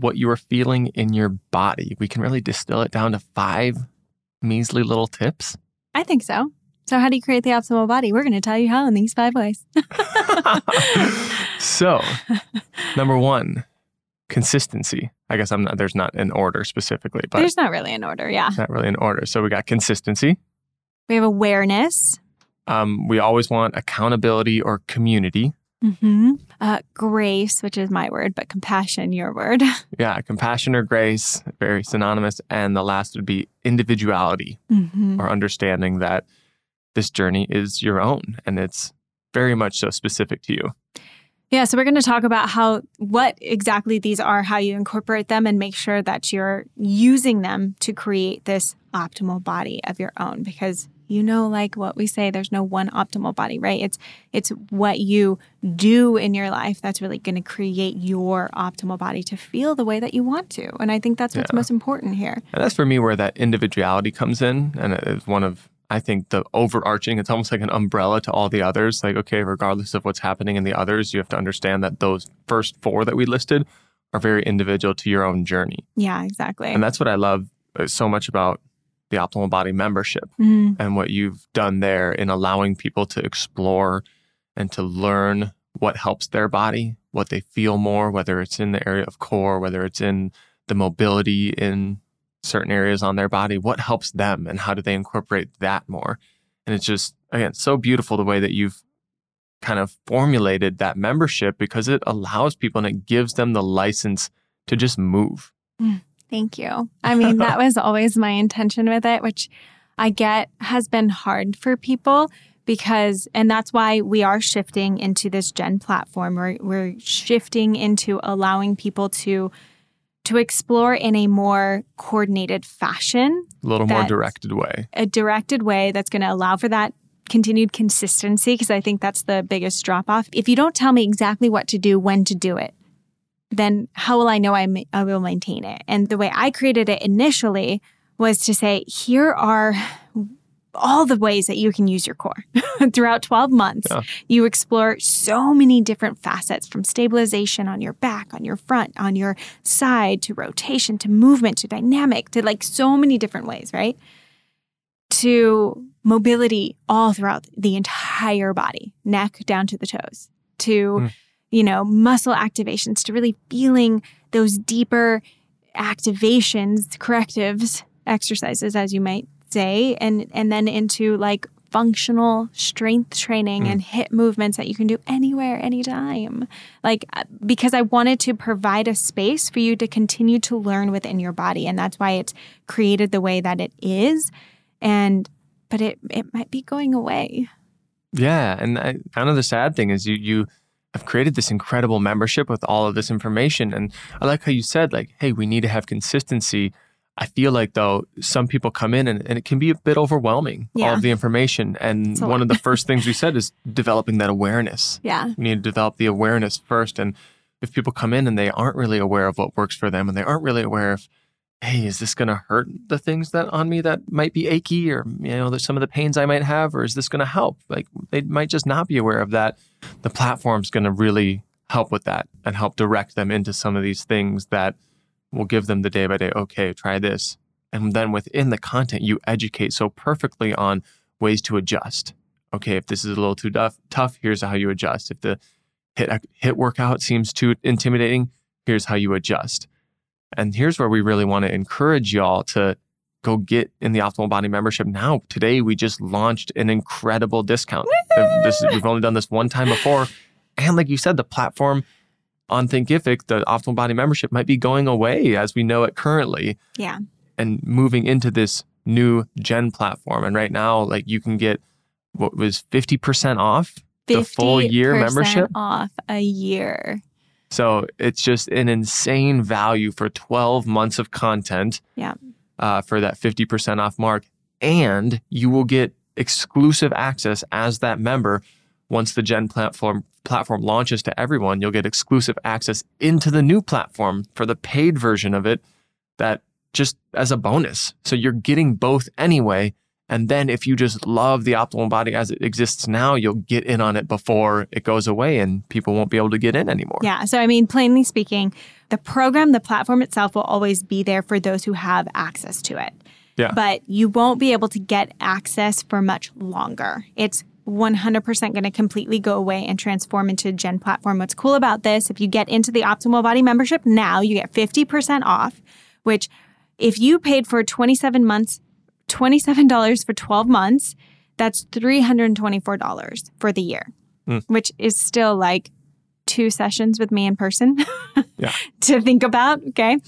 what you are feeling in your body. We can really distill it down to five measly little tips. I think so. So, how do you create the optimal body? We're going to tell you how in these five ways. so, number one, consistency. I guess I'm not, there's not an order specifically, but there's not really an order. Yeah. Not really an order. So, we got consistency. We have awareness. Um, we always want accountability or community. Mm-hmm. Uh, grace, which is my word, but compassion, your word. yeah, compassion or grace, very synonymous. And the last would be individuality mm-hmm. or understanding that this journey is your own and it's very much so specific to you. Yeah, so we're going to talk about how what exactly these are, how you incorporate them and make sure that you're using them to create this optimal body of your own because you know like what we say there's no one optimal body right it's it's what you do in your life that's really going to create your optimal body to feel the way that you want to and i think that's what's yeah. most important here and that's for me where that individuality comes in and it's one of I think the overarching, it's almost like an umbrella to all the others. Like, okay, regardless of what's happening in the others, you have to understand that those first four that we listed are very individual to your own journey. Yeah, exactly. And that's what I love uh, so much about the Optimal Body membership mm-hmm. and what you've done there in allowing people to explore and to learn what helps their body, what they feel more, whether it's in the area of core, whether it's in the mobility in certain areas on their body, what helps them and how do they incorporate that more? And it's just, again, so beautiful the way that you've kind of formulated that membership because it allows people and it gives them the license to just move. Mm. Thank you. I mean, that was always my intention with it, which I get has been hard for people because, and that's why we are shifting into this Jen platform. We're, we're shifting into allowing people to to explore in a more coordinated fashion. A little more directed way. A directed way that's going to allow for that continued consistency because I think that's the biggest drop off. If you don't tell me exactly what to do, when to do it, then how will I know I, ma- I will maintain it? And the way I created it initially was to say, here are all the ways that you can use your core throughout 12 months. Yeah. You explore so many different facets from stabilization on your back, on your front, on your side, to rotation, to movement, to dynamic, to like so many different ways, right? To mobility all throughout the entire body, neck down to the toes, to mm you know, muscle activations to really feeling those deeper activations, correctives, exercises, as you might say, and and then into like functional strength training mm. and hip movements that you can do anywhere, anytime. Like, uh, because I wanted to provide a space for you to continue to learn within your body. And that's why it's created the way that it is. And, but it, it might be going away. Yeah. And I, kind of the sad thing is you, you, I've created this incredible membership with all of this information. And I like how you said, like, hey, we need to have consistency. I feel like though some people come in and, and it can be a bit overwhelming, yeah. all of the information. And one of the first things we said is developing that awareness. Yeah. We need to develop the awareness first. And if people come in and they aren't really aware of what works for them and they aren't really aware of hey, is this going to hurt the things that on me that might be achy or, you know, some of the pains I might have, or is this going to help? Like they might just not be aware of that. The platform's going to really help with that and help direct them into some of these things that will give them the day by day, okay, try this. And then within the content, you educate so perfectly on ways to adjust. Okay, if this is a little too tough, tough, here's how you adjust. If the hit, HIIT workout seems too intimidating, here's how you adjust and here's where we really want to encourage y'all to go get in the Optimal Body membership now. Today, we just launched an incredible discount. This, we've only done this one time before. And like you said, the platform on Thinkific, the Optimal Body membership might be going away as we know it currently. Yeah. And moving into this new Jen platform. And right now, like you can get what was 50% off the full year membership. Off a year. So it's just an insane value for 12 months of content. Yeah. uh, for that 50% off mark. And you will get exclusive access as that member. Once the Jen platform platform launches to everyone, you'll get exclusive access into the new platform for the paid version of it that just as a bonus. So you're getting both anyway. And then if you just love the optimal body as it exists now, you'll get in on it before it goes away and people won't be able to get in anymore. Yeah. So, I mean, plainly speaking, the program, the platform itself will always be there for those who have access to it. Yeah. But you won't be able to get access for much longer. It's 100% going to completely go away and transform into Jen platform. What's cool about this, if you get into the Optimal Body membership now, you get 50% off, which if you paid for 27 months, $27 for 12 months, that's $324 for the year, Mm. which is still like two sessions with me in person Yeah. to think about. Okay.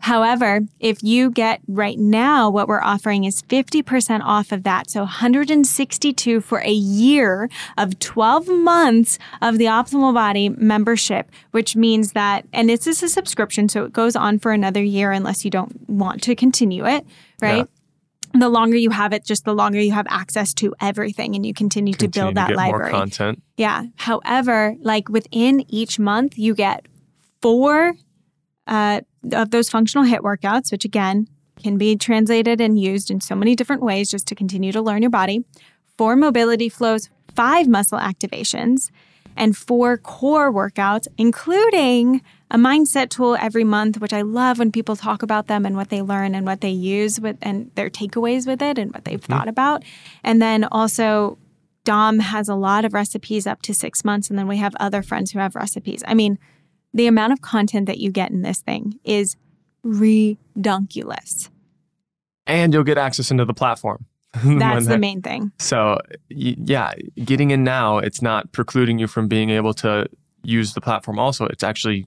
However, if you get right now, what we're offering is 50% off of that. So 162 for a year of 12 months of the Optimal Body membership, which means that, and this is a subscription, so it goes on for another year unless you don't want to continue it, right? The longer you have it, just the longer you have access to everything and you continue, to Continue build that get library. More content. Yeah. However, like within each month, you get four uh, of those functional HIIT workouts, which again can be translated and used in so many different ways just to continue to learn your body, four mobility flows, five muscle activations, and four core workouts, including a mindset tool every month, which I love when people talk about them and what they learn and what they use with and their takeaways with it and what they've mm-hmm. thought about. And then also Dom has a lot of recipes up to six months, and then we have other friends who have recipes. I mean, the amount of content that you get in this thing is redunculous. And you'll get access into the platform. That's the main thing. So, yeah, getting in now, it's not precluding you from being able to use the platform also. It's actually,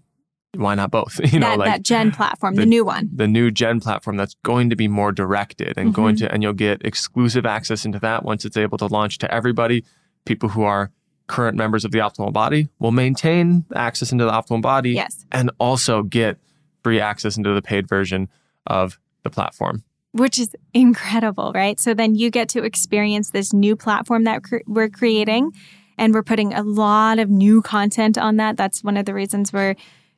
why not both? You know, that, like that Jen platform, the, the- new one. the new Jen platform that's going to be more directed and going Mm-hmm. to, and you'll get exclusive access into that once it's able to launch to everybody. People who are current members of the Optimal Body will maintain access into the Optimal Body Yes. and also get free access into the paid version of the platform. which is incredible, right? So then you get to experience this new platform that cre- we're creating, and we're putting a lot of new content on that. That's one of the reasons we're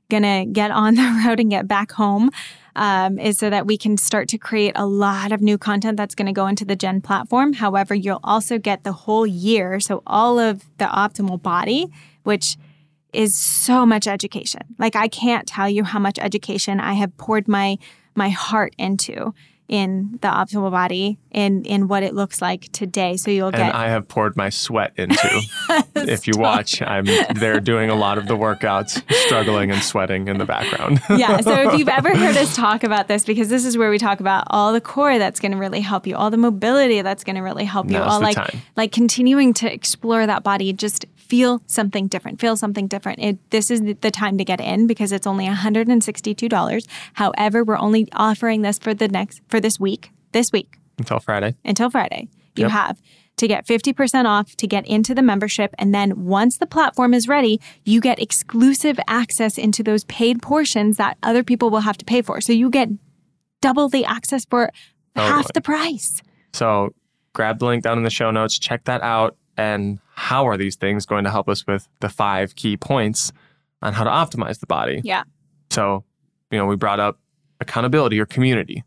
gonna get on the road and get back home, um, is so that we can start to create a lot of new content that's going to go into the Jen platform. However, you'll also get the whole year, so all of the optimal body, which is so much education. Like I can't tell you how much education I have poured my my heart into in the optimal body and in what it looks like today. So you'll And get I have poured my sweat into. if you watch, I'm there doing a lot of the workouts, struggling and sweating in the background. yeah. So if you've ever heard us talk about this, because this is where we talk about all the core that's going to really help you, all the mobility that's going to really help you, Now's all like time. like continuing to explore that body, just feel something different, feel something different. It, this is the time to get in because it's only $162. However, we're only offering this for the next for this week, this week Until Friday. until Friday. You Yep. have to get 50% off to get into the membership. And then once the platform is ready, you get exclusive access into those paid portions that other people will have to pay for. So you get double the access for oh, half the price. So grab the link down in the show notes, check that out. And how are these things going to help us with the five key points on how to optimize the body? Yeah. So, you know, we brought up accountability or community.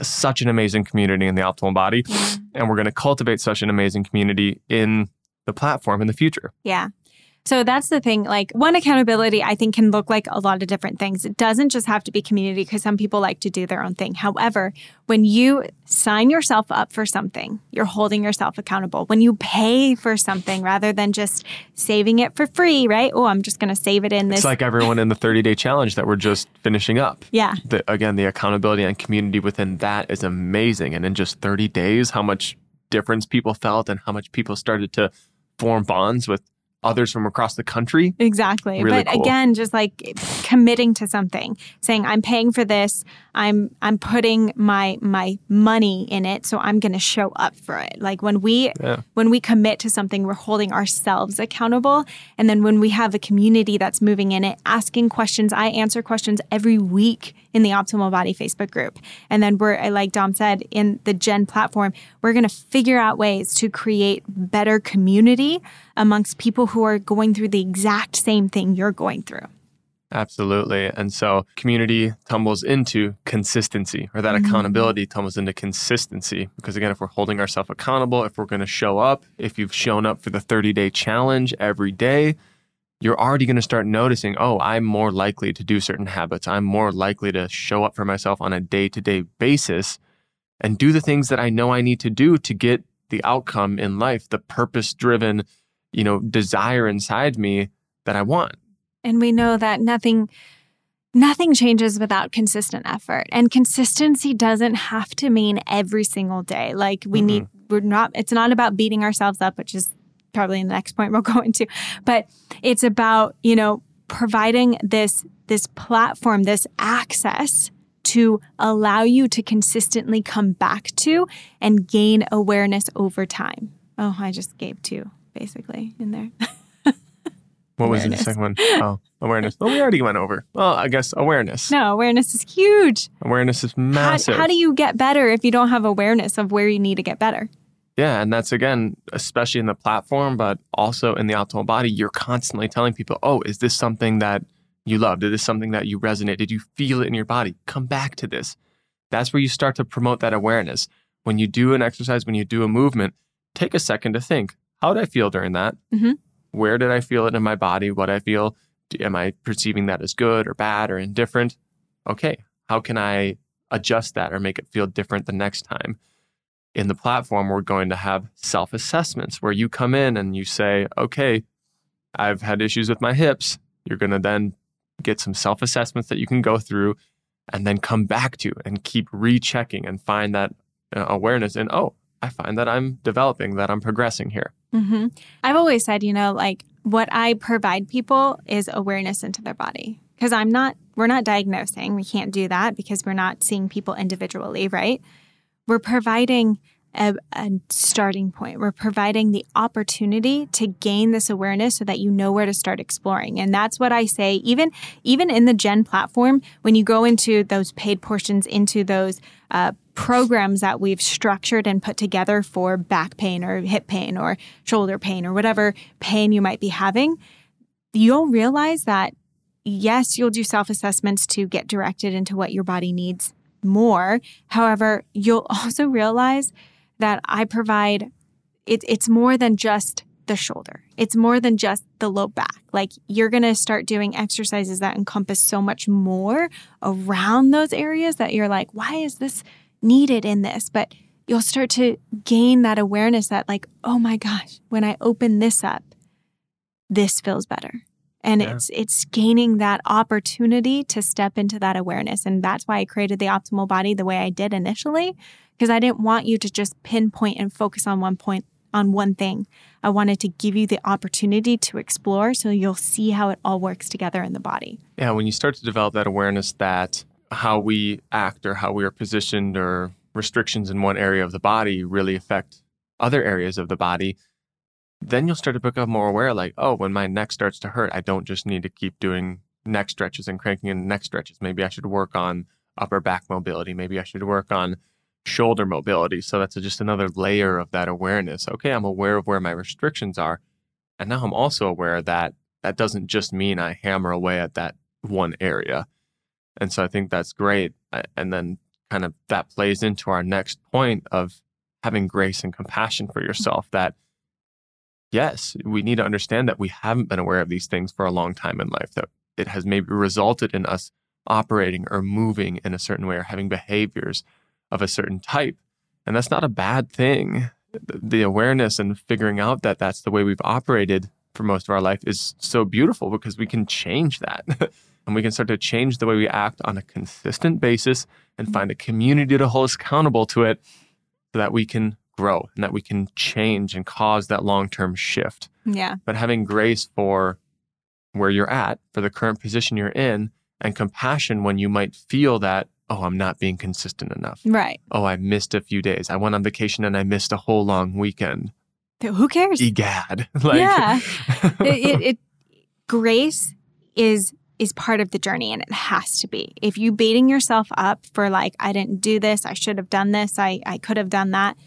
Such an amazing community in the optimal body. Mm-hmm. And we're going to cultivate such an amazing community in the platform in the future. Yeah. So that's the thing. Like one accountability, I think can look like a lot of different things. It doesn't just have to be community because some people like to do their own thing. However, when you sign yourself up for something, you're holding yourself accountable. When you pay for something rather than just saving it for free, right? Oh, I'm just going to save it in this. It's like everyone in the 30 day challenge that we're just finishing up. yeah. The, again, the accountability and community within that is amazing. And in just 30 days, how much difference people felt and how much people started to form bonds with others from across the country. Exactly. Really but cool. again, just like committing to something, saying I'm paying for this, I'm I'm putting my my money in it, so I'm going to show up for it. Like when we Yeah. when we commit to something, we're holding ourselves accountable, and then when we have a community that's moving in it, asking questions, I answer questions every week in the Optimal Body Facebook group. And then we're like Dom said in the Jen platform, we're going to figure out ways to create better community amongst people who are going through the exact same thing you're going through. Absolutely. And so community tumbles into consistency, or that Mhm. accountability tumbles into consistency. Because again, if we're holding ourselves accountable, if we're going to show up, if you've shown up for the 30 day challenge every day, you're already going to start noticing, oh, I'm more likely to do certain habits. I'm more likely to show up for myself on a day to day basis and do the things that I know I need to do to get the outcome in life, the purpose driven, you know, desire inside me that I want. And we know that nothing nothing changes without consistent effort. And consistency doesn't have to mean every single day. Like we Mm-mm. need mm-hmm. we're not it's not about beating ourselves up, which is probably in the next point we'll go into. But it's about, you know, providing this this platform, this access to allow you to consistently come back to and gain awareness over time. Oh, I just gave two basically in there. What was Awareness. the second one? Oh, awareness. Well, we already went over. Well, I guess awareness. No, awareness is huge. Awareness is How, massive. how do you get better if you don't have awareness of where you need to get better? Yeah, and that's again, especially in the platform, but also in the optimal body, you're constantly telling people, "Oh, is this something that you loved? Is this something that you resonate? Did you feel it in your body? Come back to this." That's where you start to promote that awareness. When you do an exercise, when you do a movement, take a second to think, "How did I feel during that? Mhm. Where did I feel it in my body? What I feel? Am I perceiving that as good or bad or indifferent? Okay, how can I adjust that or make it feel different the next time? In the platform, we're going to have self assessments where you come in and you say, okay, I've had issues with my hips. You're going to then get some self assessments that you can go through and then come back to and keep rechecking and find that uh, awareness. And oh, I find that I'm developing, that I'm progressing here. hmm I've always said, you know, like what I provide people is awareness into their body. Because I'm not, we're not diagnosing. We can't do that because we're not seeing people individually, right? We're providing a, a starting point. We're providing the opportunity to gain this awareness so that you know where to start exploring. And that's what I say, even even in the Jen platform, when you go into those paid portions, into those uh, programs that we've structured and put together for back pain or hip pain or shoulder pain or whatever pain you might be having, you'll realize that yes, you'll do self assessments to get directed into what your body needs more. However, you'll also realize that I provide it, it's more than just the shoulder. It's more than just the low back. Like you're going to start doing exercises that encompass so much more around those areas that you're like, why is this needed in this? But you'll start to gain that awareness that, like, oh my gosh, when I open this up, this feels better. And Yeah. it's it's gaining that opportunity to step into that awareness. And that's why I created the optimal body the way I did initially, because I didn't want you to just pinpoint and focus on one point on one thing. I wanted to give you the opportunity to explore so you'll see how it all works together in the body. Yeah, when you start to develop that awareness that how we act or how we are positioned or restrictions in one area of the body really affect other areas of the body, then you'll start to become more aware like, oh, when my neck starts to hurt, I don't just need to keep doing neck stretches and cranking in neck stretches. Maybe I should work on upper back mobility. Maybe I should work on shoulder mobility. So that's just another layer of that awareness. Okay, I'm aware of where my restrictions are. And now I'm also aware that that doesn't just mean I hammer away at that one area. And so I think that's great. And then kind of that plays into our next point of having grace and compassion for yourself that yes, we need to understand that we haven't been aware of these things for a long time in life, that it has maybe resulted in us operating or moving in a certain way or having behaviors of a certain type. And that's not a bad thing. The- awareness and figuring out that that's the way we've operated for most of our life is so beautiful because we can change that. and we can start to change the way we act on a consistent basis and mm-hmm. find a community to hold us accountable to it so that we can grow and that we can change and cause that long term shift. Yeah. But having grace for where you're at, for the current position you're in, and compassion when you might feel that, oh, I'm not being consistent enough. Right. Oh, I missed a few days. I went on vacation and I missed a whole long weekend. Who cares? Egad. like, Yeah. it, it, it grace is is part of the journey and it has to be. If you beating yourself up for like I didn't do this, I should have done this, I I could have done that,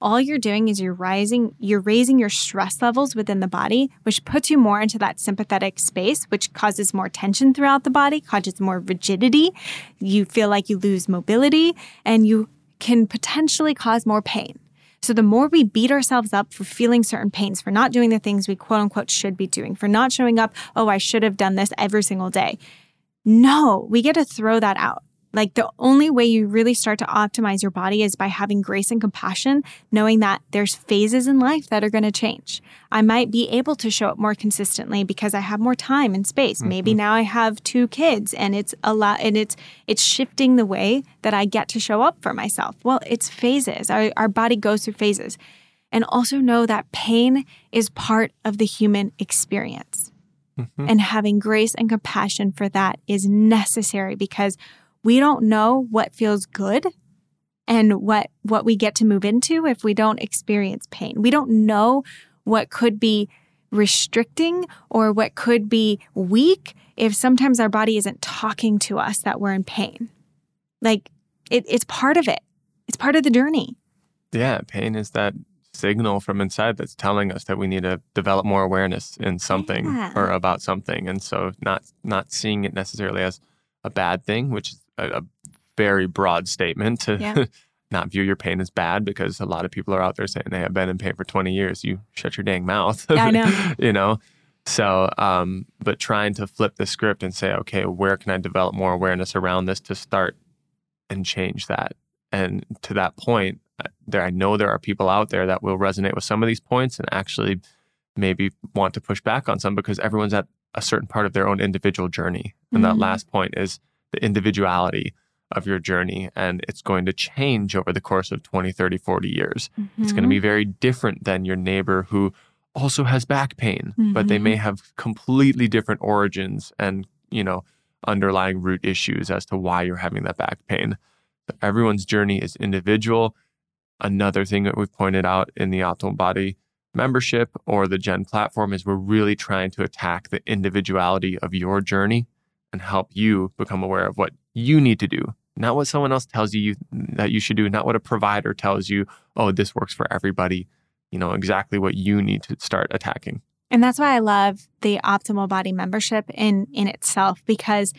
all you're doing is you're rising you're raising your stress levels within the body, which puts you more into that sympathetic space, which causes more tension throughout the body, causes more rigidity. You feel like you lose mobility and you can potentially cause more pain. So the more we beat ourselves up for feeling certain pains, for not doing the things we quote unquote should be doing, for not showing up, oh, I should have done this every single day. No, we get to throw that out. Like the only way you really start to optimize your body is by having grace and compassion, knowing that there's phases in life that are going to change. I might be able to show up more consistently because I have more time and space. Mm-hmm. Maybe now I have two kids and it's a lot and it's it's shifting the way that I get to show up for myself. Well, it's phases. Our, our body goes through phases. And also know that pain is part of the human experience. Mm-hmm. And having grace and compassion for that is necessary because we don't know what feels good and what what we get to move into if we don't experience pain. We don't know what could be restricting or what could be weak if sometimes our body isn't talking to us that we're in pain. Like it, it's part of it. It's part of the journey. Yeah, pain is that signal from inside that's telling us that we need to develop more awareness in something yeah. or about something. And so not not seeing it necessarily as a bad thing, which is a, a very broad statement to yeah. not view your pain as bad because a lot of people are out there saying they have been in pain for 20 years. You shut your dang mouth. Yeah, I know. you know? So, um, but trying to flip the script and say, okay, where can I develop more awareness around this to start and change that? And to that point, there I know there are people out there that will resonate with some of these points and actually maybe want to push back on some because everyone's at a certain part of their own individual journey. And mm-hmm. that last point is the individuality of your journey and it's going to change over the course of 20 30 40 years mm-hmm. it's going to be very different than your neighbor who also has back pain mm-hmm. but they may mm-hmm. have completely different origins and you know underlying root issues as to why you're having that back pain so everyone's journey is individual another thing that we've pointed out in the optimal body membership or the Jen platform is we're really trying to attack the individuality of your journey and help you become aware of what you need to do, not what someone else tells you that you should do, not what a provider tells you, oh, this works for everybody. You know, exactly what you need to start attacking. And that's why I love the optimal body membership in in itself because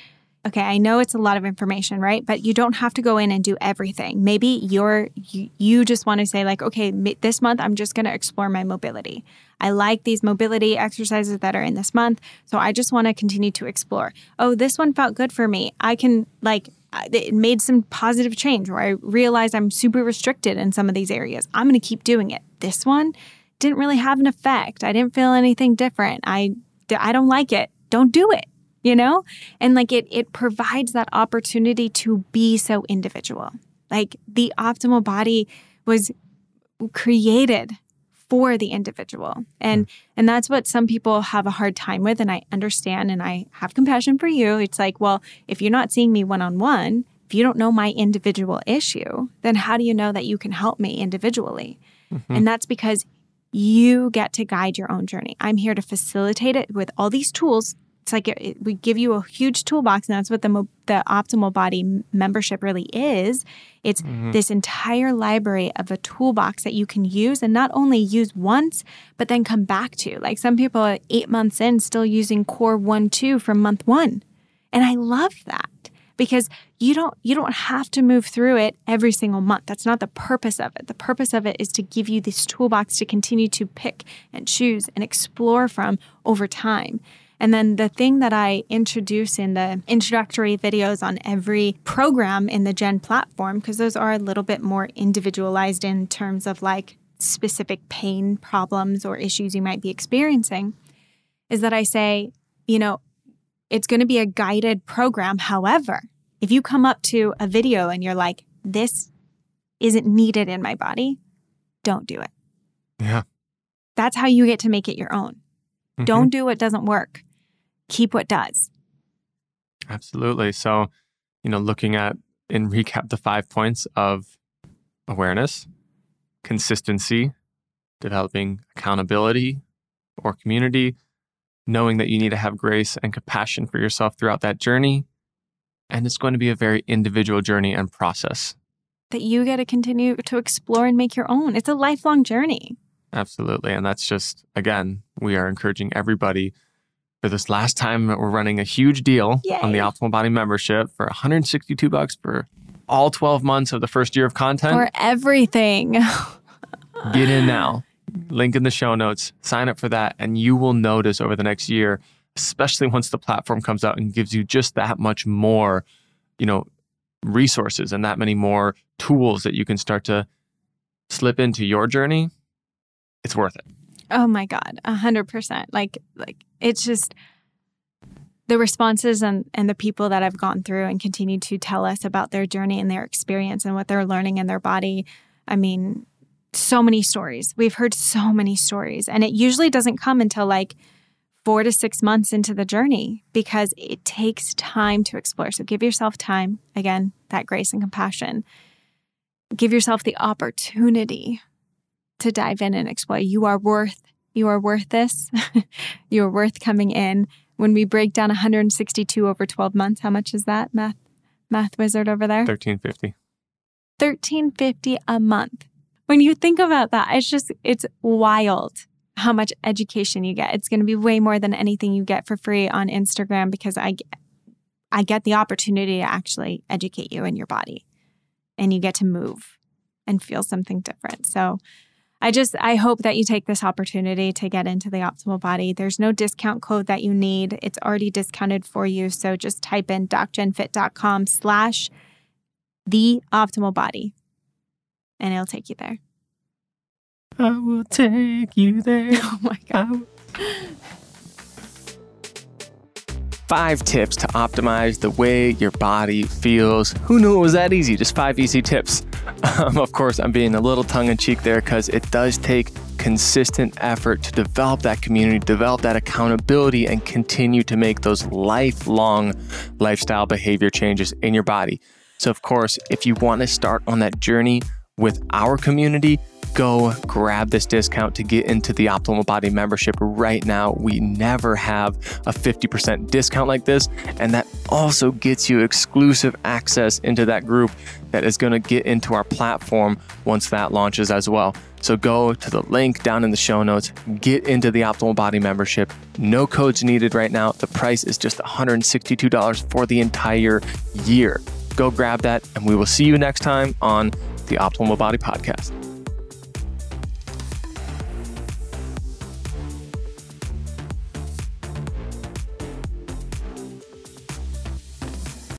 okay, I know it's a lot of information, right? But you don't have to go in and do everything. Maybe you're you, you just want to say like, okay, this month I'm just going to explore my mobility. I like these mobility exercises that are in this month, so I just want to continue to explore. Oh, this one felt good for me. I can like it made some positive change where I realized I'm super restricted in some of these areas. I'm going to keep doing it. This one didn't really have an effect. I didn't feel anything different. I I don't like it. Don't do it you know? And like it it provides that opportunity to be so individual. Like the optimal body was created for the individual. And mm. and that's what some people have a hard time with and I understand and I have compassion for you. It's like, well, if you're not seeing me one-on-one, if you don't know my individual issue, then how do you know that you can help me individually? Mm-hmm. And that's because you get to guide your own journey. I'm here to facilitate it with all these tools it's like it, it, we give you a huge toolbox, and that's what the the optimal body membership really is. It's mm-hmm. this entire library of a toolbox that you can use, and not only use once, but then come back to. Like some people are eight months in, still using Core One Two from month one, and I love that because you don't you don't have to move through it every single month. That's not the purpose of it. The purpose of it is to give you this toolbox to continue to pick and choose and explore from over time. And then the thing that I introduce in the introductory videos on every program in the Jen platform, because those are a little bit more individualized in terms of like specific pain problems or issues you might be experiencing, is that I say, you know, it's going to be a guided program. However, if you come up to a video and you're like, this isn't needed in my body, don't do it. Yeah. That's how you get to make it your own. Mhm. Don't do what doesn't work. Keep what does. Absolutely. So, you know, looking at in recap the five points of awareness, consistency, developing accountability or community, knowing that you need to have grace and compassion for yourself throughout that journey. And it's going to be a very individual journey and process. That you get to continue to explore and make your own. It's a lifelong journey. Absolutely. And that's just, again, we are encouraging everybody for this last time that we're running a huge deal on the Optimal Body membership for 162 bucks for all 12 months of the first year of content. For everything. Get in now. Link in the show notes. Sign up for that. And you will notice over the next year, especially once the platform comes out and gives you just that much more, you know, resources and that many more tools that you can start to slip into your journey. It's worth it. Oh my God, a hundred percent. Like, like it's just the responses and, and the people that have gone through and continue to tell us about their journey and their experience and what they're learning in their body. I mean, so many stories. We've heard so many stories, and it usually doesn't come until like four to six months into the journey because it takes time to explore. So give yourself time. Again, that grace and compassion. Give yourself the opportunity to dive in and explore. You are worth, you are worth this. you are worth coming in. When we break down 162 over 12 months, how much is that? Math math wizard over there? 1350. 1350 a month. When you think about that, it's just it's wild how much education you get. It's going to be way more than anything you get for free on Instagram because I I get the opportunity to actually educate you in your body and you get to move and feel something different. So I just I hope that you take this opportunity to get into the optimal body. There's no discount code that you need. It's already discounted for you. So just type in docjenfit.com slash the optimal body and it'll take you there. I will take you there. Oh my God. Five tips to optimize the way your body feels. Who knew it was that easy? Just five easy tips. Um, of course, I'm being a little tongue in cheek there because it does take consistent effort to develop that community, develop that accountability, and continue to make those lifelong lifestyle behavior changes in your body. So, of course, if you want to start on that journey with our community, go grab this discount to get into the Optimal Body membership right now. We never have a 50% discount like this. And that also gets you exclusive access into that group that is going to get into our platform once that launches as well. So go to the link down in the show notes, get into the Optimal Body membership. No codes needed right now. The price is just $162 for the entire year. Go grab that, and we will see you next time on the Optimal Body Podcast.